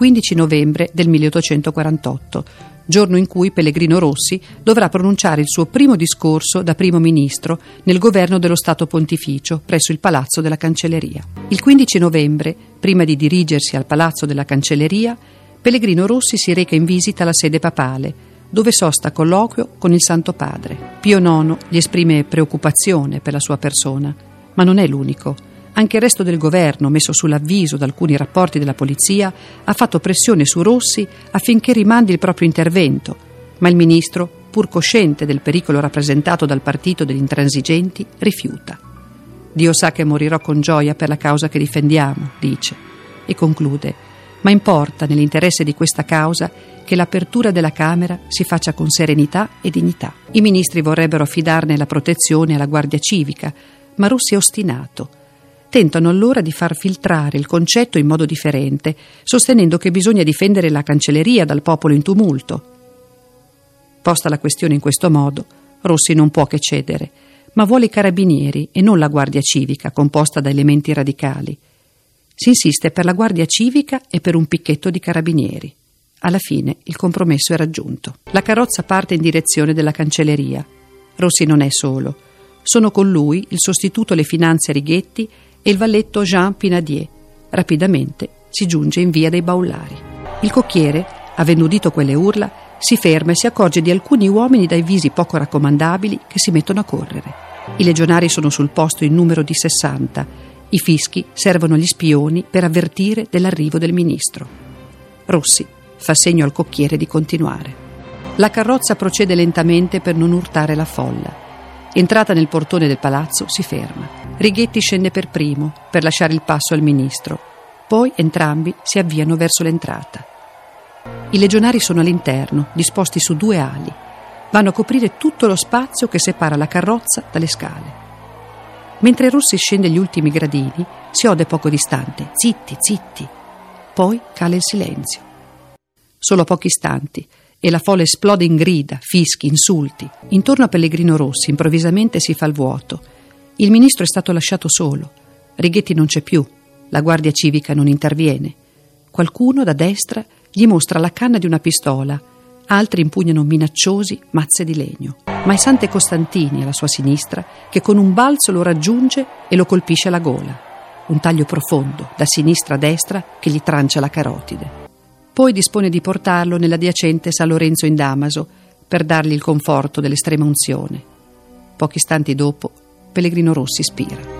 15 novembre del 1848, giorno in cui Pellegrino Rossi dovrà pronunciare il suo primo discorso da primo ministro nel governo dello Stato Pontificio presso il Palazzo della Cancelleria. Il 15 novembre, prima di dirigersi al Palazzo della Cancelleria, Pellegrino Rossi si reca in visita alla sede papale, dove sosta colloquio con il Santo Padre. Pio IX gli esprime preoccupazione per la sua persona, ma non è l'unico. Anche il resto del governo, messo sull'avviso da alcuni rapporti della polizia, ha fatto pressione su Rossi affinché rimandi il proprio intervento, ma il ministro, pur cosciente del pericolo rappresentato dal partito degli intransigenti, rifiuta. Dio sa che morirò con gioia per la causa che difendiamo, dice, e conclude, ma importa nell'interesse di questa causa che l'apertura della Camera si faccia con serenità e dignità. I ministri vorrebbero affidarne la protezione alla Guardia Civica, ma Rossi è ostinato. Tentano allora di far filtrare il concetto in modo differente, sostenendo che bisogna difendere la cancelleria dal popolo in tumulto. Posta la questione in questo modo, Rossi non può che cedere, ma vuole i carabinieri e non la Guardia Civica, composta da elementi radicali. Si insiste per la Guardia Civica e per un picchetto di carabinieri. Alla fine il compromesso è raggiunto. La carrozza parte in direzione della cancelleria. Rossi non è solo. Sono con lui il sostituto Le Finanze Righetti e il valletto Jean Pinadier. Rapidamente si giunge in via dei Baulari. Il cocchiere, avendo udito quelle urla, si ferma e si accorge di alcuni uomini dai visi poco raccomandabili che si mettono a correre. I legionari sono sul posto in numero di 60. I fischi servono gli spioni per avvertire dell'arrivo del ministro. Rossi fa segno al cocchiere di continuare. La carrozza procede lentamente per non urtare la folla. Entrata nel portone del palazzo, si ferma. Righetti scende per primo per lasciare il passo al ministro. Poi entrambi si avviano verso l'entrata. I legionari sono all'interno, disposti su due ali. Vanno a coprire tutto lo spazio che separa la carrozza dalle scale. Mentre Rossi scende gli ultimi gradini, si ode poco distante: zitti, zitti. Poi cala il silenzio solo pochi istanti, e la folla esplode in grida, fischi, insulti. Intorno a Pellegrino Rossi improvvisamente si fa il vuoto. Il ministro è stato lasciato solo. Righetti non c'è più. La guardia civica non interviene. Qualcuno da destra gli mostra la canna di una pistola. Altri impugnano minacciosi mazze di legno. Ma è Sante Costantini alla sua sinistra che con un balzo lo raggiunge e lo colpisce alla gola. Un taglio profondo, da sinistra a destra, che gli trancia la carotide. Poi dispone di portarlo nell'adiacente San Lorenzo in Damaso per dargli il conforto dell'estrema unzione. Pochi istanti dopo, Pellegrino Rossi spira.